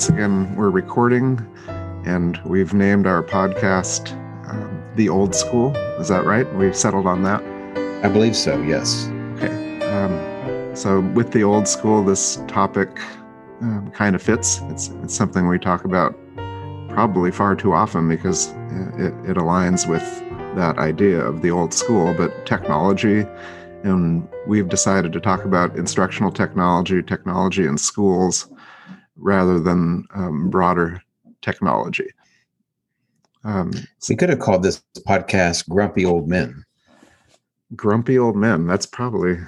once again, we're recording and we've named our podcast um, The Old School. Is that right? We've settled on that? I believe so, yes. Okay. Um, so, with The Old School, this topic um, kind of fits. It's, it's something we talk about probably far too often because it, it aligns with that idea of the old school, but technology. And we've decided to talk about instructional technology, technology in schools, rather than um, broader technology. Um, we could have called this podcast Grumpy Old Men. Grumpy Old Men. That's probably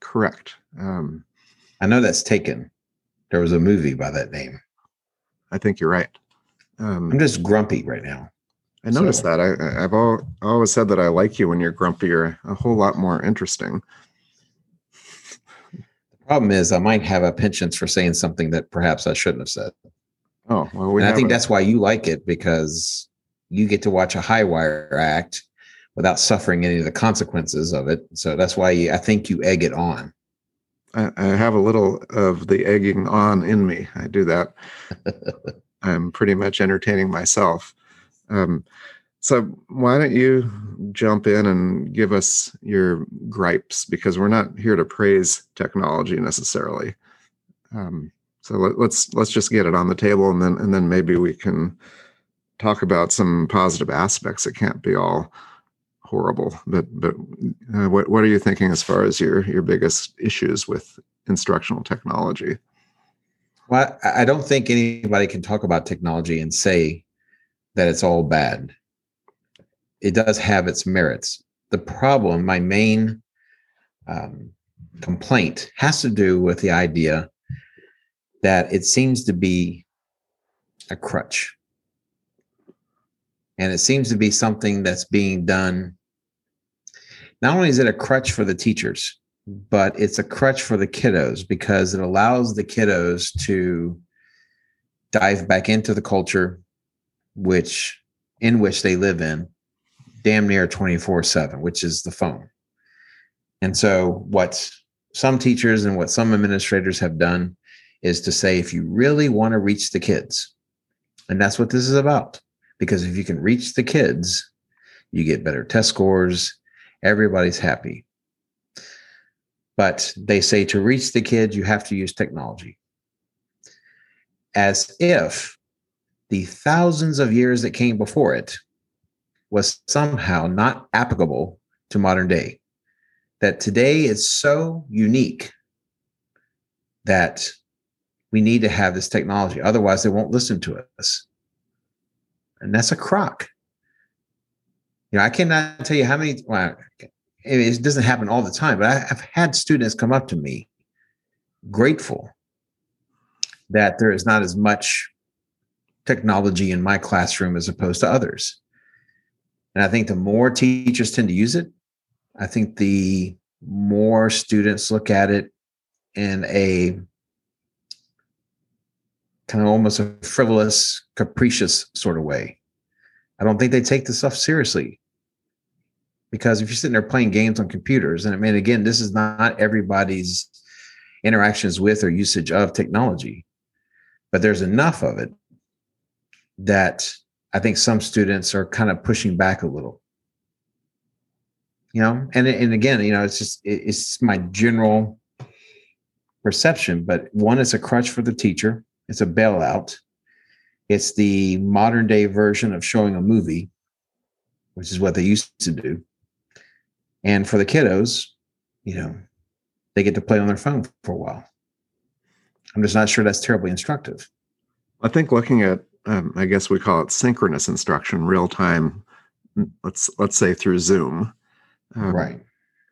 correct. Um, I know that's taken. There was a movie by that name. I think you're right. Um, I'm just grumpy right now. I noticed so. that. I, have all, always said that I like you when you're grumpy. You're a whole lot more interesting. The problem is, I might have a penchant for saying something that perhaps I shouldn't have said. Oh, well, we I think that's why you like it because you get to watch a high wire act without suffering any of the consequences of it. So that's why you, I think you egg it on. I, I have a little of the egging on in me. I do that. I'm pretty much entertaining myself. Um, so why don't you jump in and give us your gripes because we're not here to praise technology necessarily. Um, so let, let's let's just get it on the table and then and then maybe we can talk about some positive aspects. It can't be all horrible. But but uh, what what are you thinking as far as your your biggest issues with instructional technology? Well, I don't think anybody can talk about technology and say that it's all bad. It does have its merits. The problem, my main um, complaint, has to do with the idea that it seems to be a crutch. And it seems to be something that's being done. Not only is it a crutch for the teachers, but it's a crutch for the kiddos because it allows the kiddos to dive back into the culture which in which they live in damn near 24 7 which is the phone. And so what some teachers and what some administrators have done is to say if you really want to reach the kids and that's what this is about because if you can reach the kids you get better test scores everybody's happy. But they say to reach the kids you have to use technology. As if the thousands of years that came before it was somehow not applicable to modern day. That today is so unique that we need to have this technology. Otherwise, they won't listen to us. And that's a crock. You know, I cannot tell you how many, well, it doesn't happen all the time, but I've had students come up to me grateful that there is not as much technology in my classroom as opposed to others. And I think the more teachers tend to use it, I think the more students look at it in a kind of almost a frivolous, capricious sort of way. I don't think they take the stuff seriously. Because if you're sitting there playing games on computers, and I mean, again, this is not everybody's interactions with or usage of technology, but there's enough of it that I think some students are kind of pushing back a little. You know, and and again, you know, it's just it's my general perception. But one, it's a crutch for the teacher. It's a bailout. It's the modern day version of showing a movie, which is what they used to do. And for the kiddos, you know, they get to play on their phone for a while. I'm just not sure that's terribly instructive. I think looking at um, I guess we call it synchronous instruction, real time. Let's let's say through Zoom. Um, right.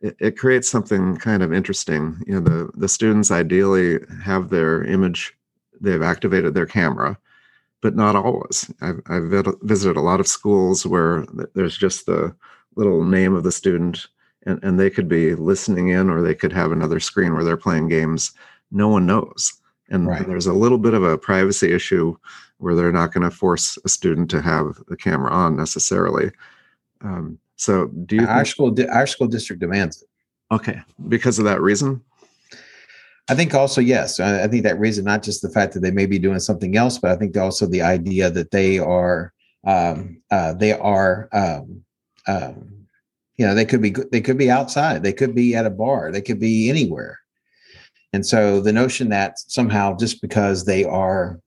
It, it, creates something kind of interesting. You know, the the students ideally have their image, they've activated their camera, but not always. I've, I've visited a lot of schools where there's just the little name of the student, and, and they could be listening in, or they could have another screen where they're playing games. No one knows, and right. there's a little bit of a privacy issue where they're not going to force a student to have the camera on necessarily. Um, so, do you? Our think, school, di- our school district demands it. Okay, because of that reason. I think also yes. I, I think that reason not just the fact that they may be doing something else, but I think also the idea that they are um, uh, they are um, um, you know they could be they could be outside, they could be at a bar, they could be anywhere, and so the notion that somehow just because they are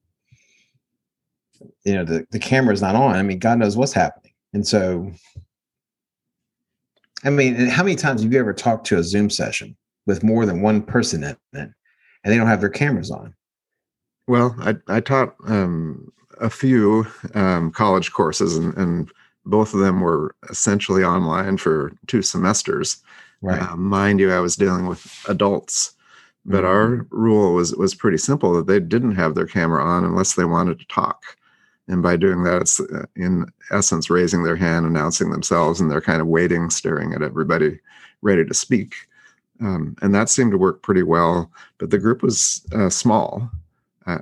you know the the camera's not on, I mean God knows what's happening, and so I mean, how many times have you ever talked to a Zoom session with more than one person in it, and they don't have their cameras on? Well, I, I taught um, a few um, college courses, and, and, both of them were essentially online for two semesters. Right. Uh, mind you, I was dealing with adults, but mm-hmm. our rule was was pretty simple that they didn't have their camera on unless they wanted to talk and by doing that it's uh, in essence raising their hand announcing themselves and they're kind of waiting staring at everybody ready to speak. Um, and that seemed to work pretty well but the group was uh, small.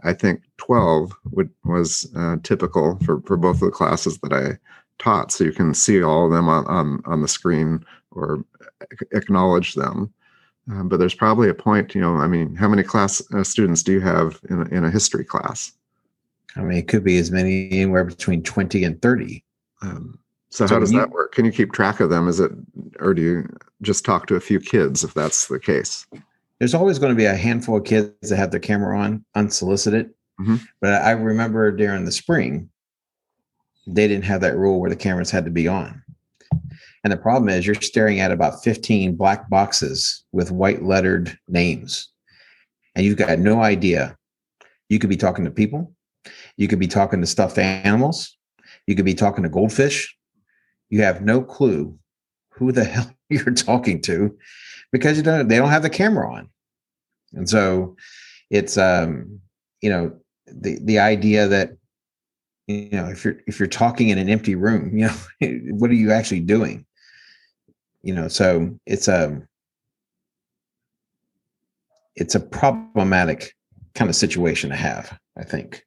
I think 12 would, was uh, typical for, for both of the classes that i taught. So you can see all of them on, on, on the screen or acknowledge them. Um, but there's probably a point you know i mean how many class uh, students do you have in, in a history class I mean, it could be as many anywhere between 20 and 30. Um, so, so, how does you, that work? Can you keep track of them? Is it, or do you just talk to a few kids if that's the case? There's always going to be a handful of kids that have their camera on unsolicited. Mm-hmm. But I remember during the spring, they didn't have that rule where the cameras had to be on. And the problem is you're staring at about 15 black boxes with white lettered names. And you've got no idea. You could be talking to people, you could be talking to stuffed animals. You could be talking to goldfish. You have no clue who the hell you're talking to because you don't they don't have the camera on. And so it's um you know the the idea that you know if you're if you're talking in an empty room, you know what are you actually doing? You know, so it's um, it's a problematic kind of situation to have, I think.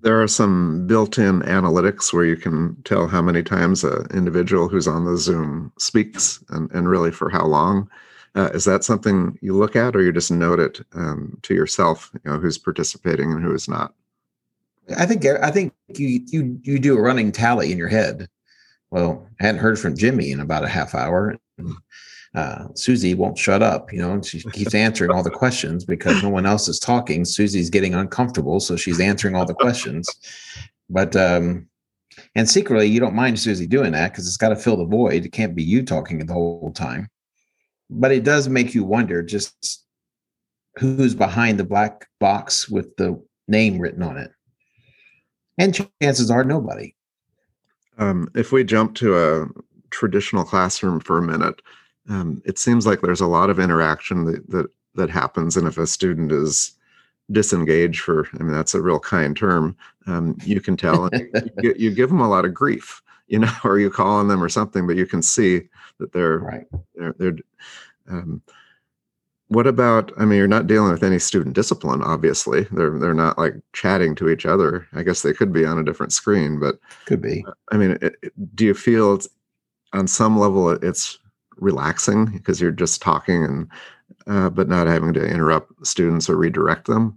There are some built-in analytics where you can tell how many times an individual who's on the Zoom speaks and, and really for how long. Uh, is that something you look at, or you just note it um, to yourself? You know who's participating and who is not. I think I think you you you do a running tally in your head. Well, I hadn't heard from Jimmy in about a half hour uh, Susie won't shut up, you know, she keeps answering all the questions because no one else is talking. Susie's getting uncomfortable, so she's answering all the questions. But um, and secretly, you don't mind Susie doing that because it's got to fill the void. It can't be you talking the whole time. But it does make you wonder just who's behind the black box with the name written on it. And chances are nobody. Um, if we jump to a traditional classroom for a minute, um, it seems like there's a lot of interaction that, that that happens and if a student is disengaged for i mean that's a real kind term um, you can tell you, you, you, give them a lot of grief you know or you call on them or something but you can see that they're right. they're, they're um, what about i mean you're not dealing with any student discipline obviously. They're they're not like chatting to each other. I guess they could be on a different screen but could be. I mean it, it, do you feel on some level it's relaxing because you're just talking and uh, but not having to interrupt students or redirect them?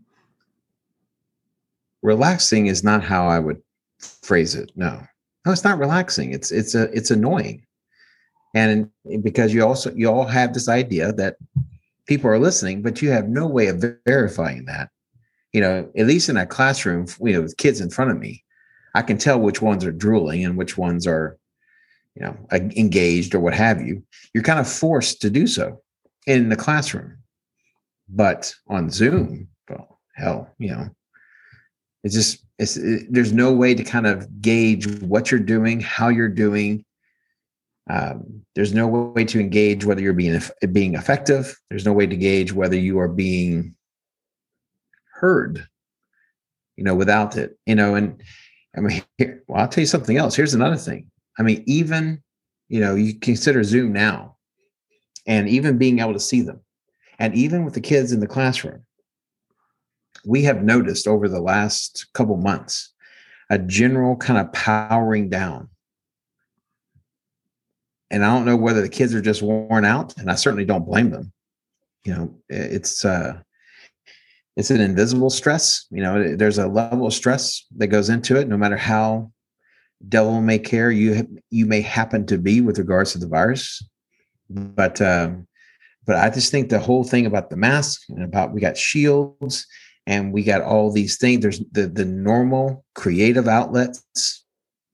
Relaxing is not how i would phrase it no. No it's not relaxing it's it's a it's annoying. And because you also you all have this idea that people are listening but you have no way of verifying that. You know at least in a classroom you know with kids in front of me i can tell which ones are drooling and which ones are you know engaged or what have you you're kind of forced to do so in the classroom. But on zoom well hell you know it's just it's it, there's no way to kind of gauge what you're doing how you're doing. Um, there's no way to engage whether you're being being effective. There's no way to gauge whether you are being heard you know without it you know and i mean here, well i'll tell you something else. Here's another thing I mean, even, you know, you consider Zoom now and even being able to see them. And even with the kids in the classroom, we have noticed over the last couple months a general kind of powering down. And I don't know whether the kids are just worn out, and I certainly don't blame them. you know, it's uh, it's an invisible stress. You know, there's a level of stress that goes into it, no matter how devil may care you you may happen to be with regards to the virus. But um, but I just think the whole thing about the mask and about we got shields and we got all these things. There's the the normal creative outlets,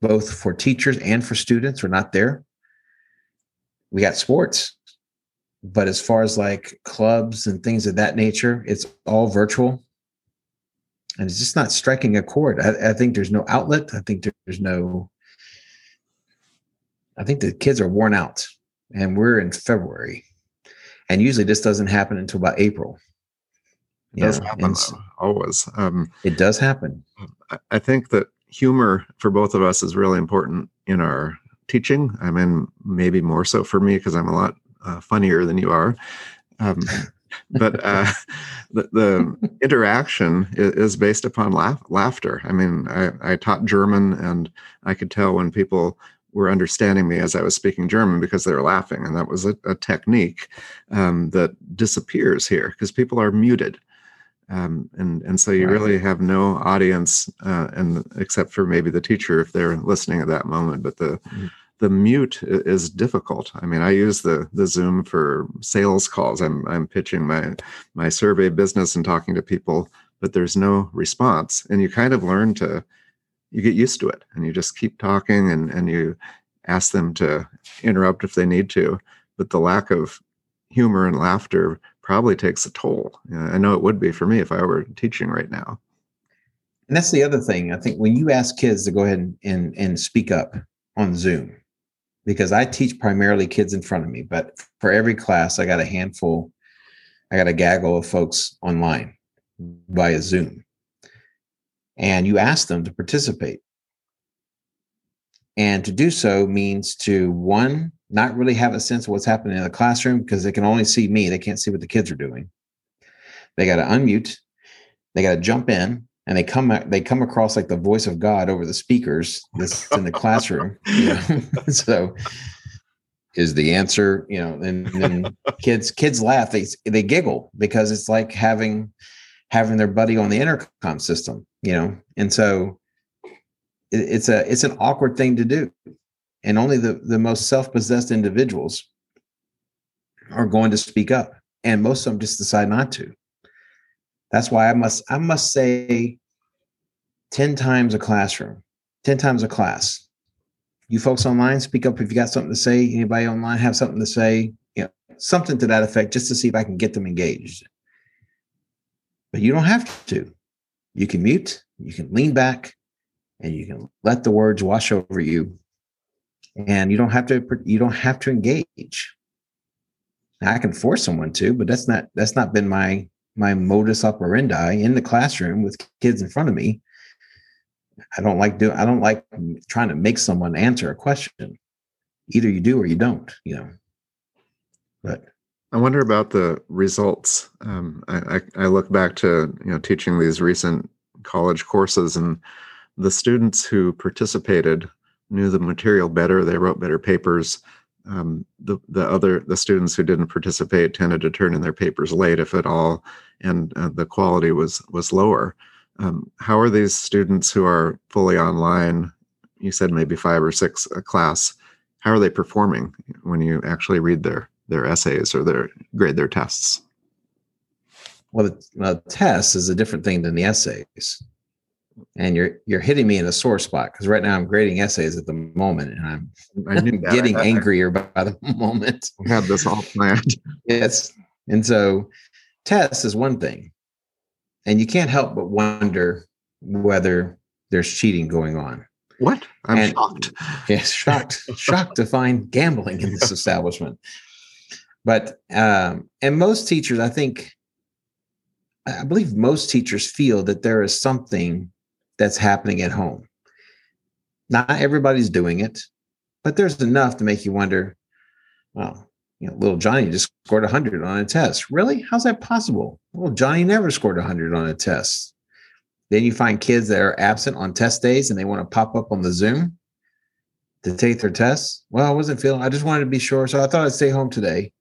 both for teachers and for students, are not there. We got sports, but as far as like clubs and things of that nature, it's all virtual. And it's just not striking a chord. I, I think there's no outlet. I think there's no, I think the kids are worn out and we're in February. And usually this doesn't happen until about April. It does happen always. Um, it does happen. I think that humor for both of us is really important in our teaching. I mean, maybe more so for me because I'm a lot uh, funnier than you are. Um, but uh, the, the interaction is, is, based upon laugh, laughter. I mean, I, I taught German, and I could tell when people were understanding me as I was speaking German because they were laughing, and that was a, a technique um, that disappears here because people are muted. Um, and and so you right. really have no audience, uh, and except for maybe the teacher if they're listening at that moment. But the mm the mute is difficult. I mean, I use the the Zoom for sales calls. I'm I'm pitching my my survey business and talking to people, but there's no response, and you kind of learn to you get used to it, and you just keep talking, and and you ask them to interrupt if they need to, but the lack of humor and laughter probably takes a toll. I know it would be for me if I were teaching right now. And that's the other thing. I think when you ask kids to go ahead and, and, and speak up on Zoom, because I teach primarily kids in front of me, but for every class, I got a handful, I got a gaggle of folks online via Zoom. And you ask them to participate. And to do so means to one, not really have a sense of what's happening in the classroom because they can only see me. They can't see what the kids are doing. They got to unmute, they got to jump in, and they come they come across like the voice of God over the speakers that's in the classroom. Know? so is the answer, you know, and then kids kids laugh, they they giggle because it's like having having their buddy on the intercom system, you know. And so it, it's a it's an awkward thing to do. And only the, the most self-possessed individuals are going to speak up. And most of them just decide not to. That's why I must I must say 10 times a classroom, 10 times a class. You folks online, speak up if you got something to say. Anybody online have something to say? You know, something to that effect, just to see if I can get them engaged. But you don't have to. You can mute, you can lean back, and you can let the words wash over you. And you don't have to you don't have to engage. Now, I can force someone to, but that's not that's not been my my modus operandi in the classroom with kids in front of me. I don't like doing I don't like trying to make someone answer a question. Either you do or you don't, you know. But I wonder about the results. Um, I, I, I look back to you know teaching these recent college courses, and the students who participated knew the material better. They wrote better papers um, the the other the students who didn't participate tended to turn in their papers late, if at all, and uh, the quality was was lower. Um, how are these students who are fully online? You said maybe five or six a class. How are they performing when you actually read their their essays or their grade their tests? Well, the, the test is a different thing than the essays and you're you're hitting me in a sore spot because right now I'm grading essays at the moment, and I'm I'm getting angrier by, by the moment. We had this all planned. yes, and so tests is one thing, and you can't help but wonder whether there's cheating going on. What? I'm and, shocked. Yes, shocked, shocked to find gambling in this establishment. But um, and most teachers, I think, I believe most teachers feel that there is something that's happening at home. Not everybody's doing it, but there's enough to make you wonder, well, you know, little Johnny just scored 100 on a test. Really? How's that possible? Well, Johnny never scored 100 on a test. Then you find kids that are absent on test days and they want to pop up on the Zoom to take their tests. Well, I wasn't feeling, I just wanted to be sure. So I thought I'd stay home today.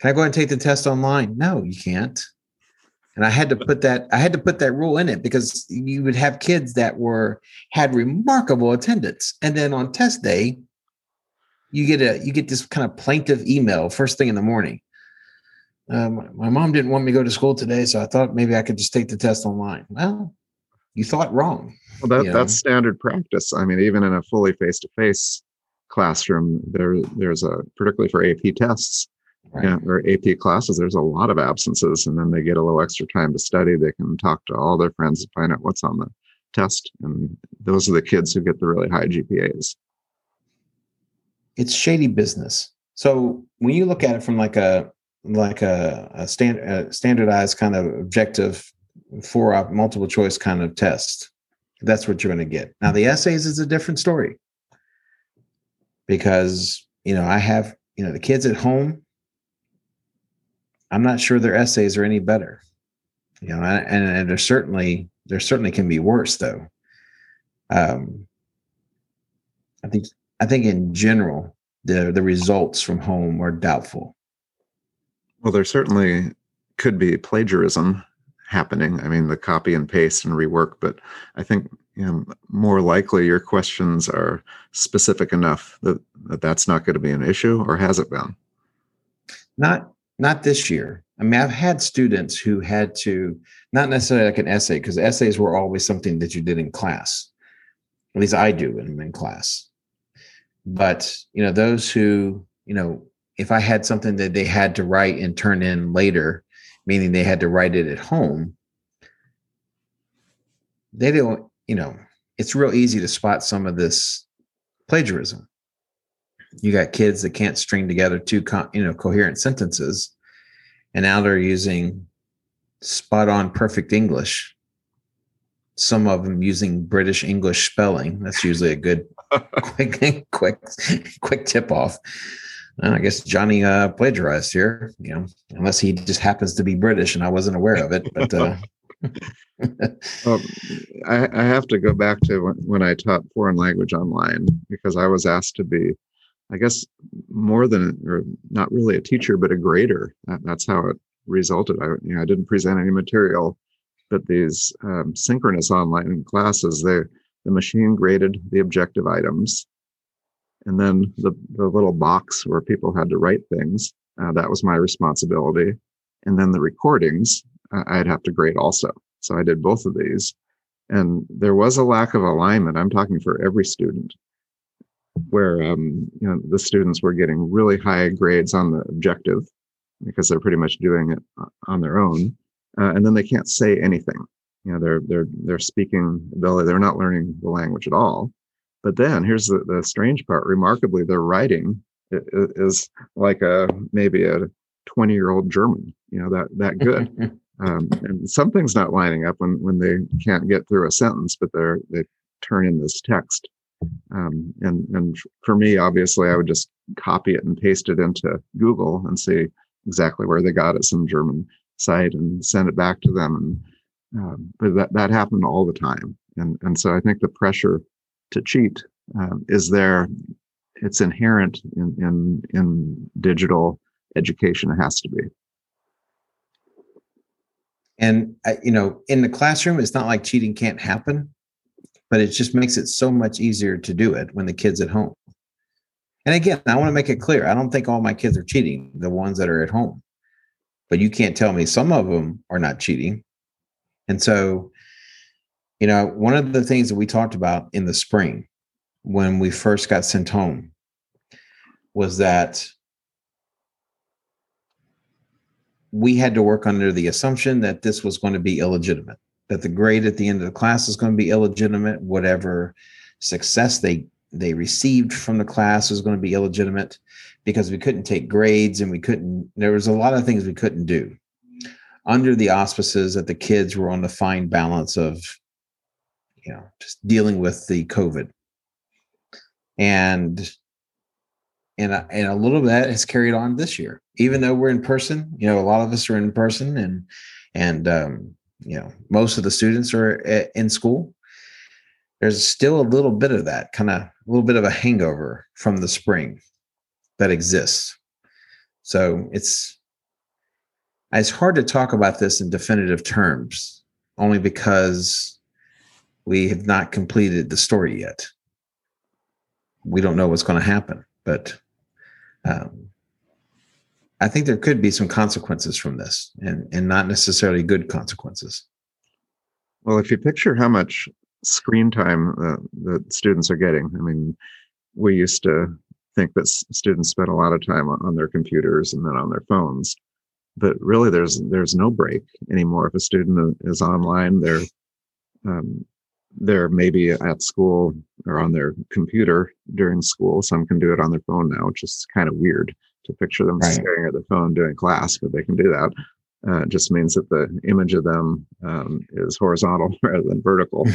can I go and take the test online? No, you can't. And I had to put that, I had to put that rule in it because you would have kids that were had remarkable attendance. And then on test day, you get a you get this kind of plaintive email first thing in the morning. Um, my mom didn't want me to go to school today, so I thought maybe I could just take the test online. Well, you thought wrong. Well, that, that's standard practice. I mean, even in a fully face-to-face classroom, there there's a particularly for AP tests right. yeah, or AP classes. There's a lot of absences, and then they get a little extra time to study. They can talk to all their friends and find out what's on the test, and those are the kids who get the really high GPAs. It's shady business. So when you look at it from like a like a, a, stand, a standardized kind of objective four op multiple choice kind of test. That's what you're going to get. Now the essays is a different story because you know I have you know the kids at home. I'm not sure their essays are any better, you know, and, and there certainly there certainly can be worse though. Um, I think I think in general the the results from home are doubtful. Well, there certainly could be plagiarism happening. I mean, the copy and paste and rework, but I think you know, more likely your questions are specific enough that, that that's not going to be an issue, or has it been? Not not this year. I mean, I've had students who had to not necessarily like an essay because essays were always something that you did in class. At least I do in, in class. But you know, those who you know, if I had something that they had to write and turn in later, meaning they had to write it at home, they don't, you know, it's real easy to spot some of this plagiarism. You got kids that can't string together two, you know, coherent sentences, and now they're using spot on perfect English. Some of them using British English spelling. That's usually a good quick, quick, quick tip off. I guess Johnny uh, plagiarized here, you know, unless he just happens to be British and I wasn't aware of it. But uh, well, I, I, have to go back to when, when I taught foreign language online because I was asked to be, I guess, more than or not really a teacher, but a grader. That, that's how it resulted. I, you know, I didn't present any material, but these um, synchronous online classes, they the machine graded the objective items. And then the, the little box where people had to write things uh, that was my responsibility. And then the recordings uh, i'd have to grade also. So i did both of these. And there was a lack of alignment. I'm talking for every student where um, you know the students were getting really high grades on the objective because they're pretty much doing it uh, on their own. Uh, and then they can't say anything you know they're they're they're speaking ability they're not learning the language at all but then here's the, the strange part. Remarkably, their writing is like a maybe a 20 year old German, you know, that that good. um, and something's not lining up when when they can't get through a sentence, but they're they turn in this text. Um, and and for me, obviously, I would just copy it and paste it into Google and see exactly where they got it, some German site, and send it back to them. And um, but that that happened all the time. And and so I think the pressure to cheat um, is there. It's inherent in, in in digital education. It has to be. And you know in the classroom it's not like cheating can't happen but it just makes it so much easier to do it when the kids at home. And again i want to make it clear i don't think all my kids are cheating the ones that are at home. But you can't tell me some of them are not cheating and so you know, one of the things that we talked about in the spring when we first got sent home was that we had to work under the assumption that this was going to be illegitimate, that the grade at the end of the class is going to be illegitimate, whatever success they they received from the class was going to be illegitimate because we couldn't take grades and we couldn't there was a lot of things we couldn't do under the auspices that the kids were on the fine balance of you know, just dealing with the COVID. And and a, and a little bit has carried on this year, even though we're in person. You know, a lot of us are in person, and and um, you know, most of the students are in school. There's still a little bit of that kind of a little bit of a hangover from the spring that exists. So it's it's hard to talk about this in definitive terms, only because we have not completed the story yet. We don't know what's going to happen, but um, I think there could be some consequences from this, and and not necessarily good consequences. Well, if you picture how much screen time uh, that students are getting, I mean, we used to think that students spent a lot of time on, on their computers and then on their phones but really there's there's no break anymore. If a student is online they're um, they're maybe at school or on their computer during school. Some can do it on their phone now which is kind of weird to picture them right. staring at the phone during class but they can do that. Uh, it just means that the image of them um, is horizontal rather than vertical.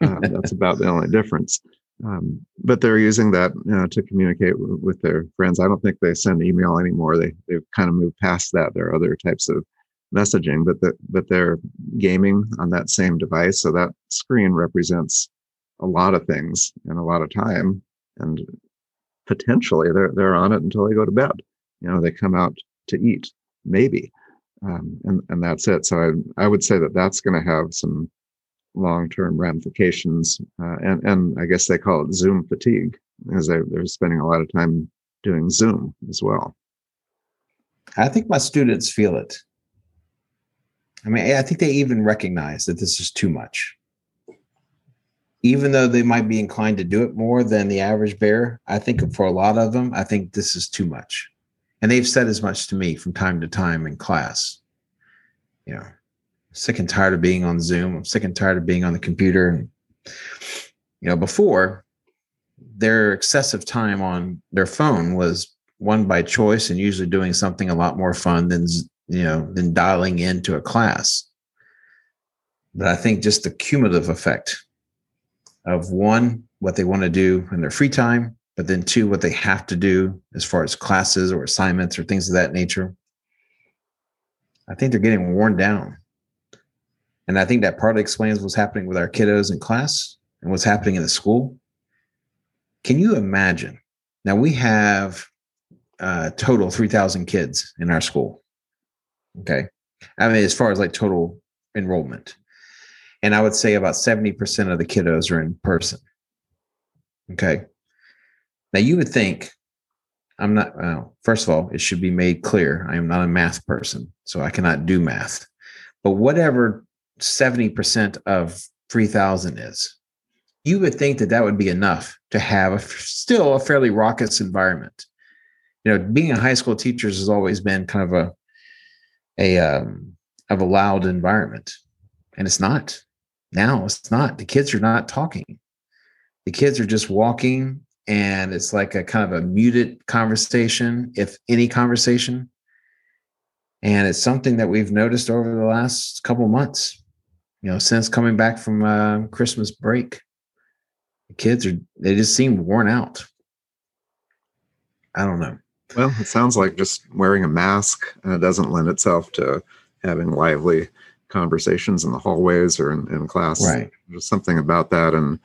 Uh, that's about the only difference um, but they're using that you know, to communicate w- with their friends. I don't think they send email anymore. They they've kind of moved past that. There are other types of messaging, but the, but they're gaming on that same device. So that screen represents a lot of things and a lot of time, and potentially they're they're on it until they go to bed. You know, they come out to eat, maybe, um, and and that's it. So I I would say that that's going to have some long-term ramifications, uh, and and I guess they call it Zoom fatigue, because they, they're spending a lot of time doing Zoom as well. I think my students feel it. I mean, I think they even recognize that this is too much. Even though they might be inclined to do it more than the average bear, I think for a lot of them, I think this is too much. And they've said as much to me from time to time in class. You know, sick and tired of being on Zoom. I'm sick and tired of being on the computer. You know, before their excessive time on their phone was one by choice and usually doing something a lot more fun than you know than dialing into a class. But I think just the cumulative effect of one, what they want to do in their free time, but then two, what they have to do as far as classes or assignments or things of that nature. I think they're getting worn down. And I think that partly explains what's happening with our kiddos in class and what's happening in the school. Can you imagine? Now we have uh, total 3,000 kids in our school. Okay. I mean, as far as like total enrollment. And I would say about 70% of the kiddos are in person. Okay. Now you would think I'm not, well, first of all, it should be made clear I am not a math person, so I cannot do math. But whatever 70% of 3000 is. You would think that that would be enough to have a, still a fairly raucous environment. You know being a high school teacher has always been kind of a a um, of a loud environment and it's not. Now it's not. The kids are not talking. The kids are just walking and it's like a kind of a muted conversation if any conversation. And it's something that we've noticed over the last couple months you know, since coming back from uh, Christmas break. The kids are, they just seem worn out. I don't know. Well, it sounds like just wearing a mask uh, doesn't lend itself to having lively conversations in the hallways or in, in class. Right. There's something about that. And,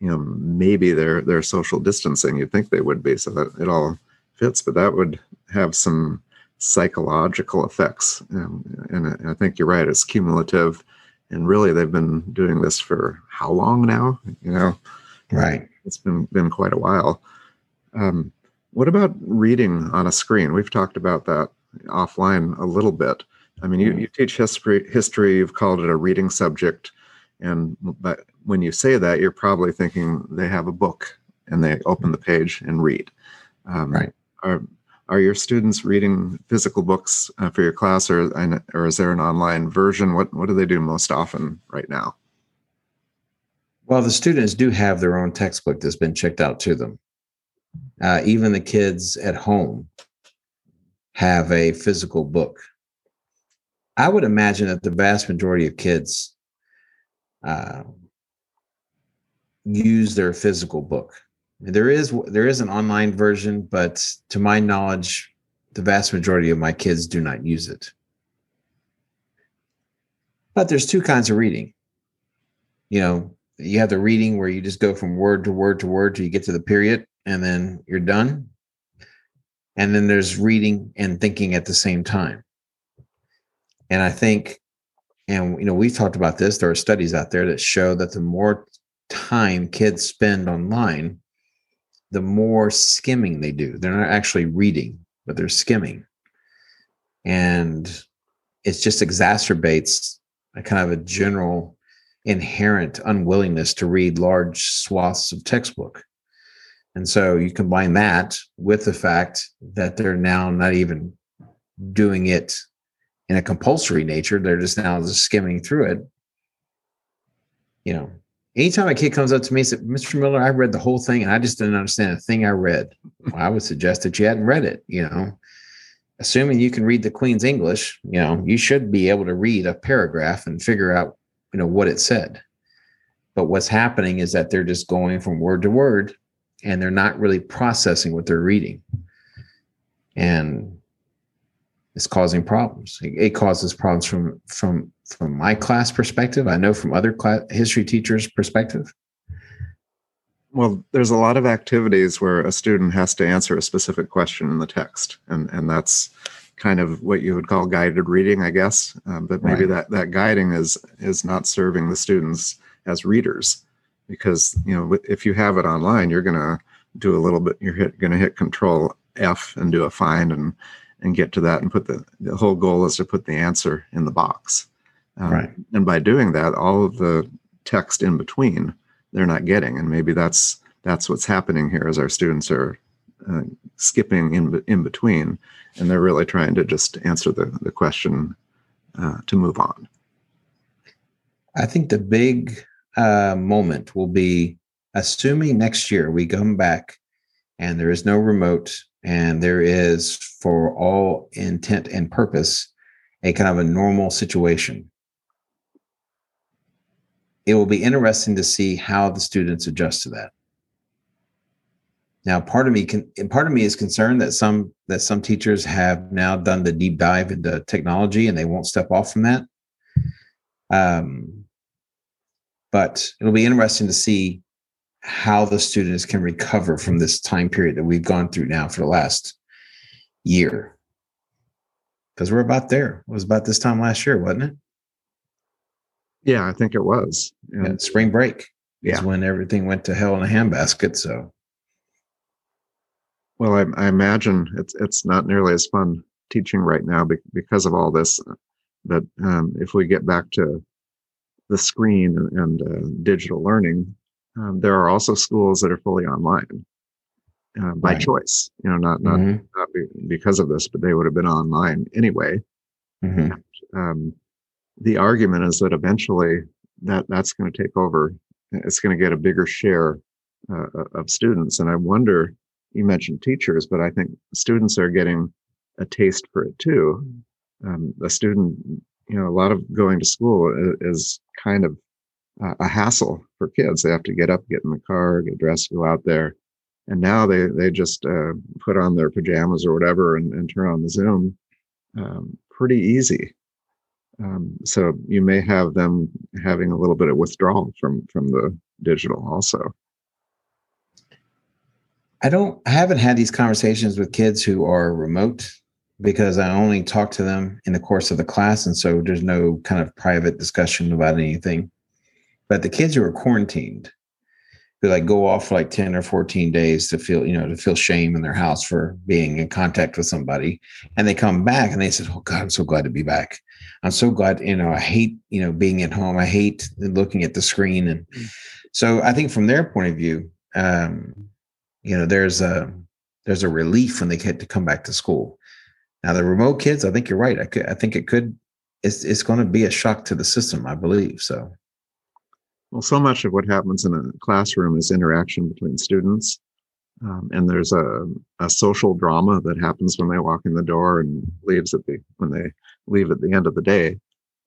you know, maybe they're, they're social distancing. You'd think they would be so that it all fits, but that would have some psychological effects. And, and I think you're right. It's cumulative and really they've been doing this for how long now? You know? Right. It's been been quite a while. Um, what about reading on a screen? We've talked about that offline a little bit. I mean you, you teach history history you've called it a reading subject. And but when you say that you're probably thinking they have a book and they open the page and read. Um, right. are, are your students reading physical books uh, for your class or or is there an online version? What what do they do most often right now? Well the students do have their own textbook that's been checked out to them. Uh, even the kids at home have a physical book. I would imagine that the vast majority of kids uh, use their physical book there is there is an online version, but to my knowledge, the vast majority of my kids do not use it. But there's two kinds of reading. You know, you have the reading where you just go from word to word to word till you get to the period and then you're done. And then there's reading and thinking at the same time. And I think, and you know, we've talked about this. There are studies out there that show that the more time kids spend online, the more skimming they do. They're not actually reading, but they're skimming. And it just exacerbates a kind of a general inherent unwillingness to read large swaths of textbook. And so you combine that with the fact that they're now not even doing it in a compulsory nature. They're just now just skimming through it. You know, anytime a kid comes up to me and says, Mr. Miller, I read the whole thing and I just didn't understand a thing I read. Well, I would suggest that you hadn't read it, you know. Assuming you can read the Queen's English, you know, you should be able to read a paragraph and figure out, you know, what it said. But what's happening is that they're just going from word to word and they're not really processing what they're reading. And it's causing problems. It, it causes problems from from from my class perspective. I know from other class, history teachers' perspective. Well, there's a lot of activities where a student has to answer a specific question in the text, and and that's kind of what you would call guided reading, I guess. Um, but maybe right. that that guiding is is not serving the students as readers, because you know if you have it online, you're gonna do a little bit. You're hit, gonna hit Control F and do a find and and get to that and put the the whole goal is to put the answer in the box um, right. and by doing that all of the text in between they're not getting. And maybe that's that's what's happening here as our students are uh, skipping in in between and they're really trying to just answer the the question uh, to move on. I think the big uh, moment will be assuming next year we come back and there is no remote and there is, for all intent and purpose, a kind of a normal situation. It will be interesting to see how the students adjust to that. Now, part of me can, part of me is concerned that some that some teachers have now done the deep dive into technology and they won't step off from that. Um, but it'll be interesting to see how the students can recover from this time period that we've gone through now for the last year. Because we're about there. It was about this time last year, wasn't it? Yeah, I think it was. Yeah, spring break yeah. is when everything went to hell in a handbasket. So, well, I, I imagine it's it's not nearly as fun teaching right now because of all this. But um, if we get back to the screen and, and uh, digital learning, um, there are also schools that are fully online uh, by right. choice. You know, not not, mm-hmm. not be, because of this, but they would have been online anyway. Mm-hmm. And, um, the argument is that eventually that that's going to take over. It's going to get a bigger share uh, of students, and I wonder. You mentioned teachers, but I think students are getting a taste for it too. Um, a student, you know, a lot of going to school is, kind of uh, a hassle for kids. They have to get up, get in the car, get dressed, go out there. And now they they just uh, put on their pajamas or whatever and, and turn on the Zoom. Um, pretty easy. Um, so you may have them having a little bit of withdrawal from from the digital also. I don't I haven't had these conversations with kids who are remote because I only talk to them in the course of the class. And so there's no kind of private discussion about anything. But the kids who are quarantined, who like go off for like 10 or 14 days to feel, you know, to feel shame in their house for being in contact with somebody. And they come back and they said, Oh God, I'm so glad to be back. I'm so glad, you know, I hate, you know, being at home. I hate looking at the screen. And mm. so I think from their point of view, um, you know, there's a there's a relief when they get to come back to school. Now the remote kids, I think you're right. I could I think it could it's it's going to be a shock to the system, I believe. So well, so much of what happens in a classroom is interaction between students. Um, and there's a, a social drama that happens when they walk in the door and leaves at the when they leave at the end of the day.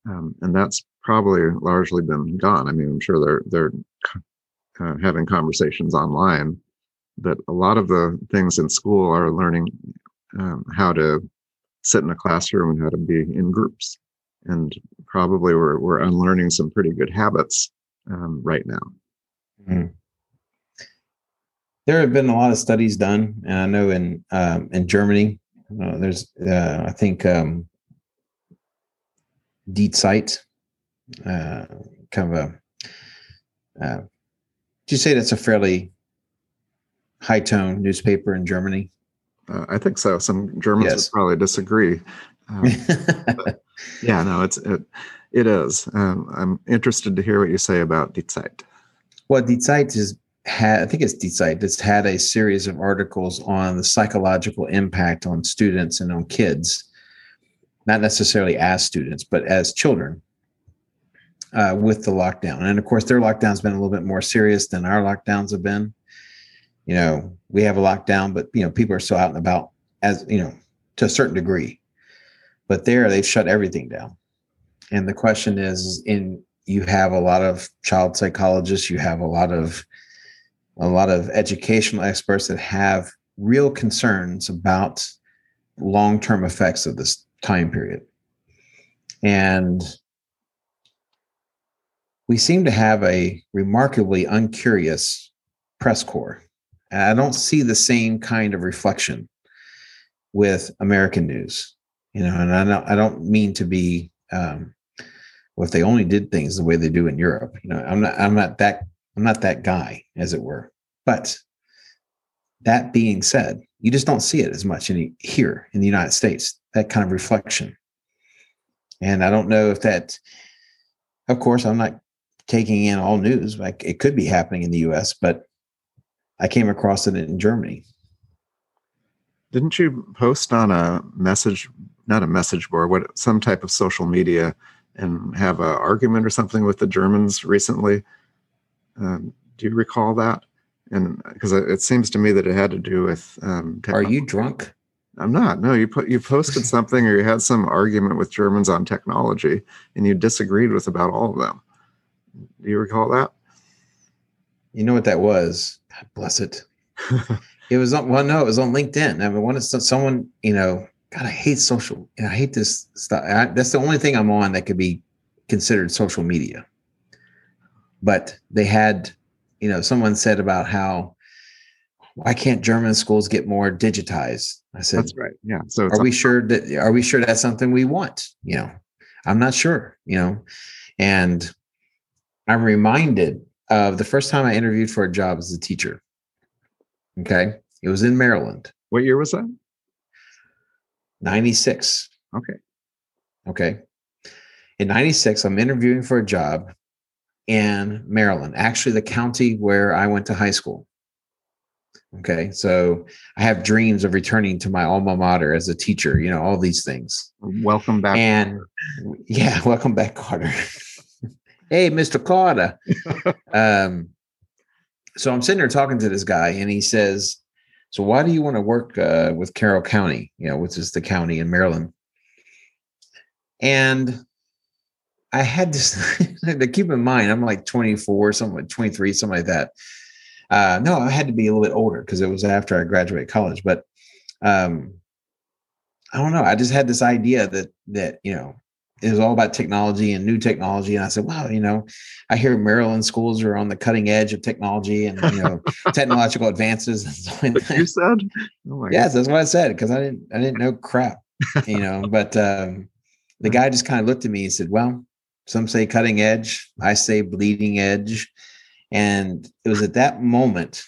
Um, and that's probably largely been gone. I mean, I'm sure they're they're uh, having conversations online, but a lot of the things in school are learning um, how to sit in a classroom and how to be in groups. And probably we're we're unlearning some pretty good habits um, right now. Mm-hmm. There have been a lot of studies done, and I know in um, in Germany, uh, there's uh, I think um, Die Zeit, uh, kind of a. Uh, do you say that's a fairly high tone newspaper in Germany? Uh, I think so. Some Germans yes. would probably disagree. Um, yeah, no, it's it, it is. Um, I'm interested to hear what you say about Die Zeit. Well, Die Zeit is had I think it's Zeit that's had a series of articles on the psychological impact on students and on kids, not necessarily as students, but as children. Uh, with the lockdown, and of course, their lockdown's been a little bit more serious than our lockdowns have been. You know, we have a lockdown, but you know, people are still out and about as you know to a certain degree. But there, they've shut everything down, and the question is, in you have a lot of child psychologists, you have a lot of a lot of educational experts that have real concerns about long-term effects of this time period. And we seem to have a remarkably uncurious press corps. And I don't see the same kind of reflection with American news, you know, and I don't, I don't mean to be, um, well, if they only did things the way they do in Europe, you know, I'm not, I'm not that I'm not that guy, as it were. But that being said, you just don't see it as much in, here in the United States, that kind of reflection. And I don't know if that, of course, I'm not taking in all news. Like it could be happening in the US, but I came across it in Germany. Didn't you post on a message, not a message board, what some type of social media and have an argument or something with the Germans recently? Um, do you recall that? And because it seems to me that it had to do with. Um, Are you drunk? I'm not. No, you put you posted something or you had some argument with Germans on technology, and you disagreed with about all of them. Do you recall that? You know what that was? God bless it. it was on. Well, no, it was on LinkedIn. I mean, it's someone, you know, God, I hate social. I hate this stuff. I, that's the only thing I'm on that could be considered social media. But they had, you know, someone said about how why can't German schools get more digitized? I said, that's right. Yeah. So are we sure that are we sure that's something we want? You know, I'm not sure. You know, and I'm reminded of the first time I interviewed for a job as a teacher. Okay. It was in Maryland. What year was that? 96. Okay. Okay. In 96, I'm interviewing for a job in Maryland, actually, the county where I went to high school. Okay. So I have dreams of returning to my alma mater as a teacher, you know, all these things. Welcome back. And yeah, welcome back, Carter. hey, Mr. Carter. um, so I'm sitting there talking to this guy, and he says, "So why do you want to work uh, with Carroll County? You know, which is the county in Maryland?" And I had this to keep in mind. I'm like 24, something like 23, something like that. Uh, no, I had to be a little bit older because it was after I graduated college. But um, I don't know. I just had this idea that that you know it was all about technology and new technology. And I said, wow, you know, I hear Maryland schools are on the cutting edge of technology and, you know, technological advances. And you said? Oh yes, that's what I said. Cause I didn't, I didn't know crap, you know, but, um, the guy just kind of looked at me and said, well, some say cutting edge. I say bleeding edge. And it was at that moment,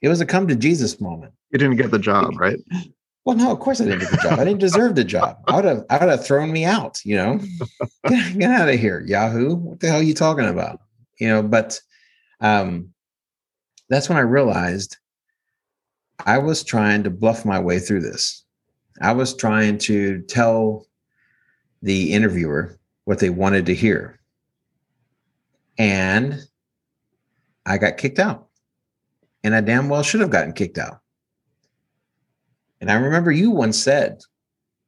it was a come to Jesus moment. You didn't get the job, right? Well, no, of course I didn't get the job. I didn't deserve the job. I would have, I would have thrown me out. You know, get, get out of here, Yahoo! What the hell are you talking about? You know, but um, that's when I realized I was trying to bluff my way through this. I was trying to tell the interviewer what they wanted to hear, and I got kicked out. And I damn well should have gotten kicked out and I remember you once said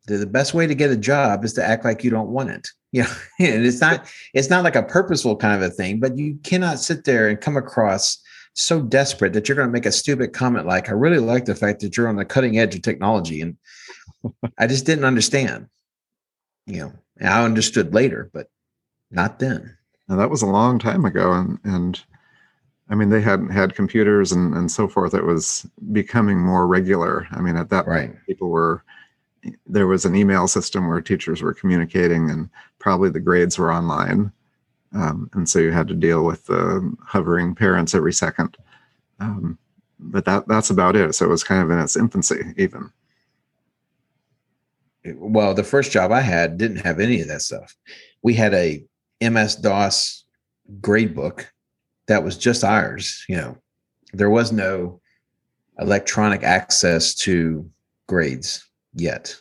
that the best way to get a job is to act like you don't want it. You know, and it's not it's not like a purposeful kind of a thing, but you cannot sit there and come across so desperate that you're going to make a stupid comment like, I really like the fact that you're on the cutting edge of technology. And I just didn't understand. You know, and I understood later, but not then. Now that was a long time ago. And and I mean, they hadn't had computers and, and so forth. It was becoming more regular. I mean, at that right. point, people were there was an email system where teachers were communicating and probably the grades were online. Um, and so you had to deal with the hovering parents every second. Um, but that that's about it. So it was kind of in its infancy, even. Well, the first job I had didn't have any of that stuff. We had a MS DOS grade book that was just ours. You know, there was no electronic access to grades yet.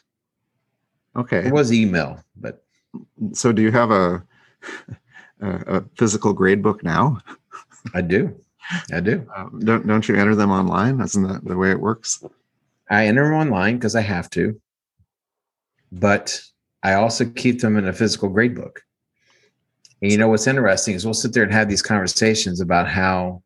Okay. It was email, but so do you have a a, a physical grade book now? I do. I do. Um, don't don't you enter them online? Isn't that the way it works? I enter them online because I have to, but I also keep them in a physical grade book. And you know what's interesting is we'll sit there and have these conversations about how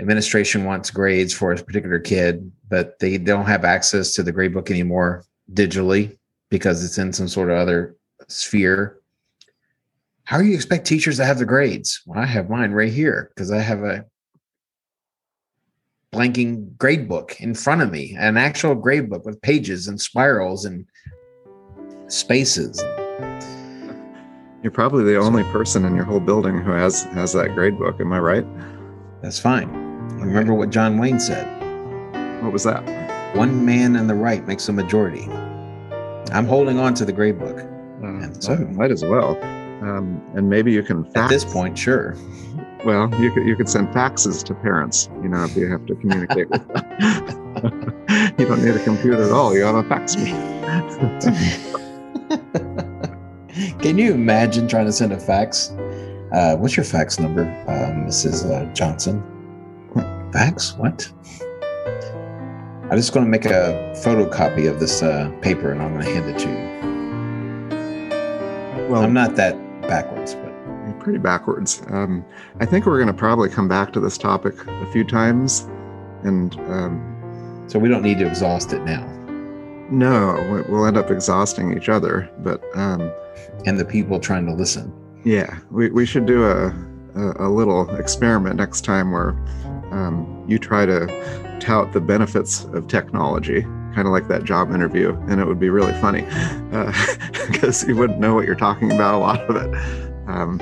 administration wants grades for a particular kid, but they don't have access to the grade book anymore digitally because it's in some sort of other sphere. How do you expect teachers to have the grades? Well, I have mine right here because I have a blanking grade book in front of me, an actual grade book with pages and spirals and spaces. You're probably the only person in your whole building who has has that grade book. Am I right? That's fine. You remember what John Wayne said? What was that? One man and the right makes a majority. I'm holding on to the grade book. Uh, And so- might as well. Um, and maybe you can At this point, sure. Well, you could you could send faxes to parents. You know, if you have to communicate with them. you don't need a computer at all. You have a fax machine. Can you imagine trying to send a fax? Uh, what's your fax number, uh, Mrs. Uh, Johnson? Fax? What? I'm just going to make a photocopy of this uh, paper and I'm going to hand it to you. Well, I'm not that backwards, but pretty backwards. Um, I think we're going to probably come back to this topic a few times, and um, so we don't need to exhaust it now. No, we- we'll end up exhausting each other. But um, And the people trying to listen. yeah, we, we should do a, a, a little experiment next time where um, you try to tout the benefits of technology, kind of like that job interview, and it would be really funny because you wouldn't know what you're talking about a lot of it. Um,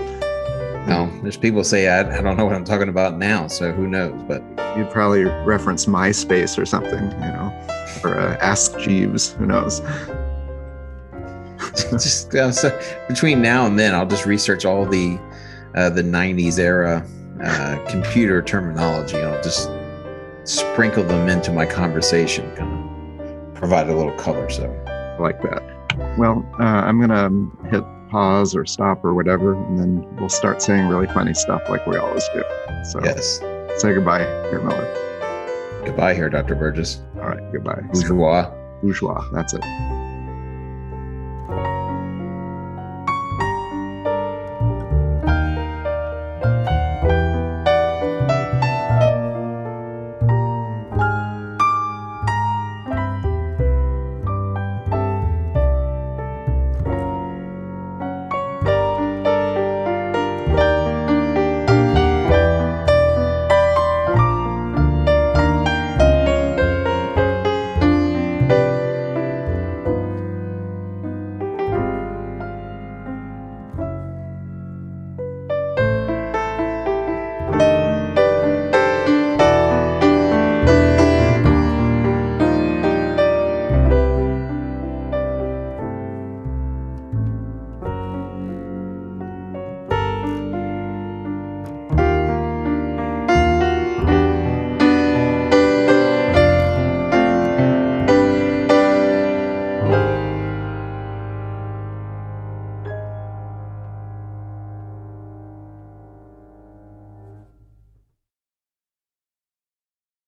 No, there's people say I, I don't know what I'm talking about now, so who knows? But you'd probably reference MySpace or something, you know, or uh, Ask Jeeves. Who knows? just uh, so between now and then, I'll just research all the uh, the '90s era uh, computer terminology. I'll just sprinkle them into my conversation, kind of provide a little color. So like that. Well, uh, I'm gonna hit pause or stop or whatever, and then we'll start saying really funny stuff like we always do. So yes, say goodbye, here, Miller. Goodbye here, Dr. Burgess. All right, goodbye. Bourgeois. Bourgeois. That's it.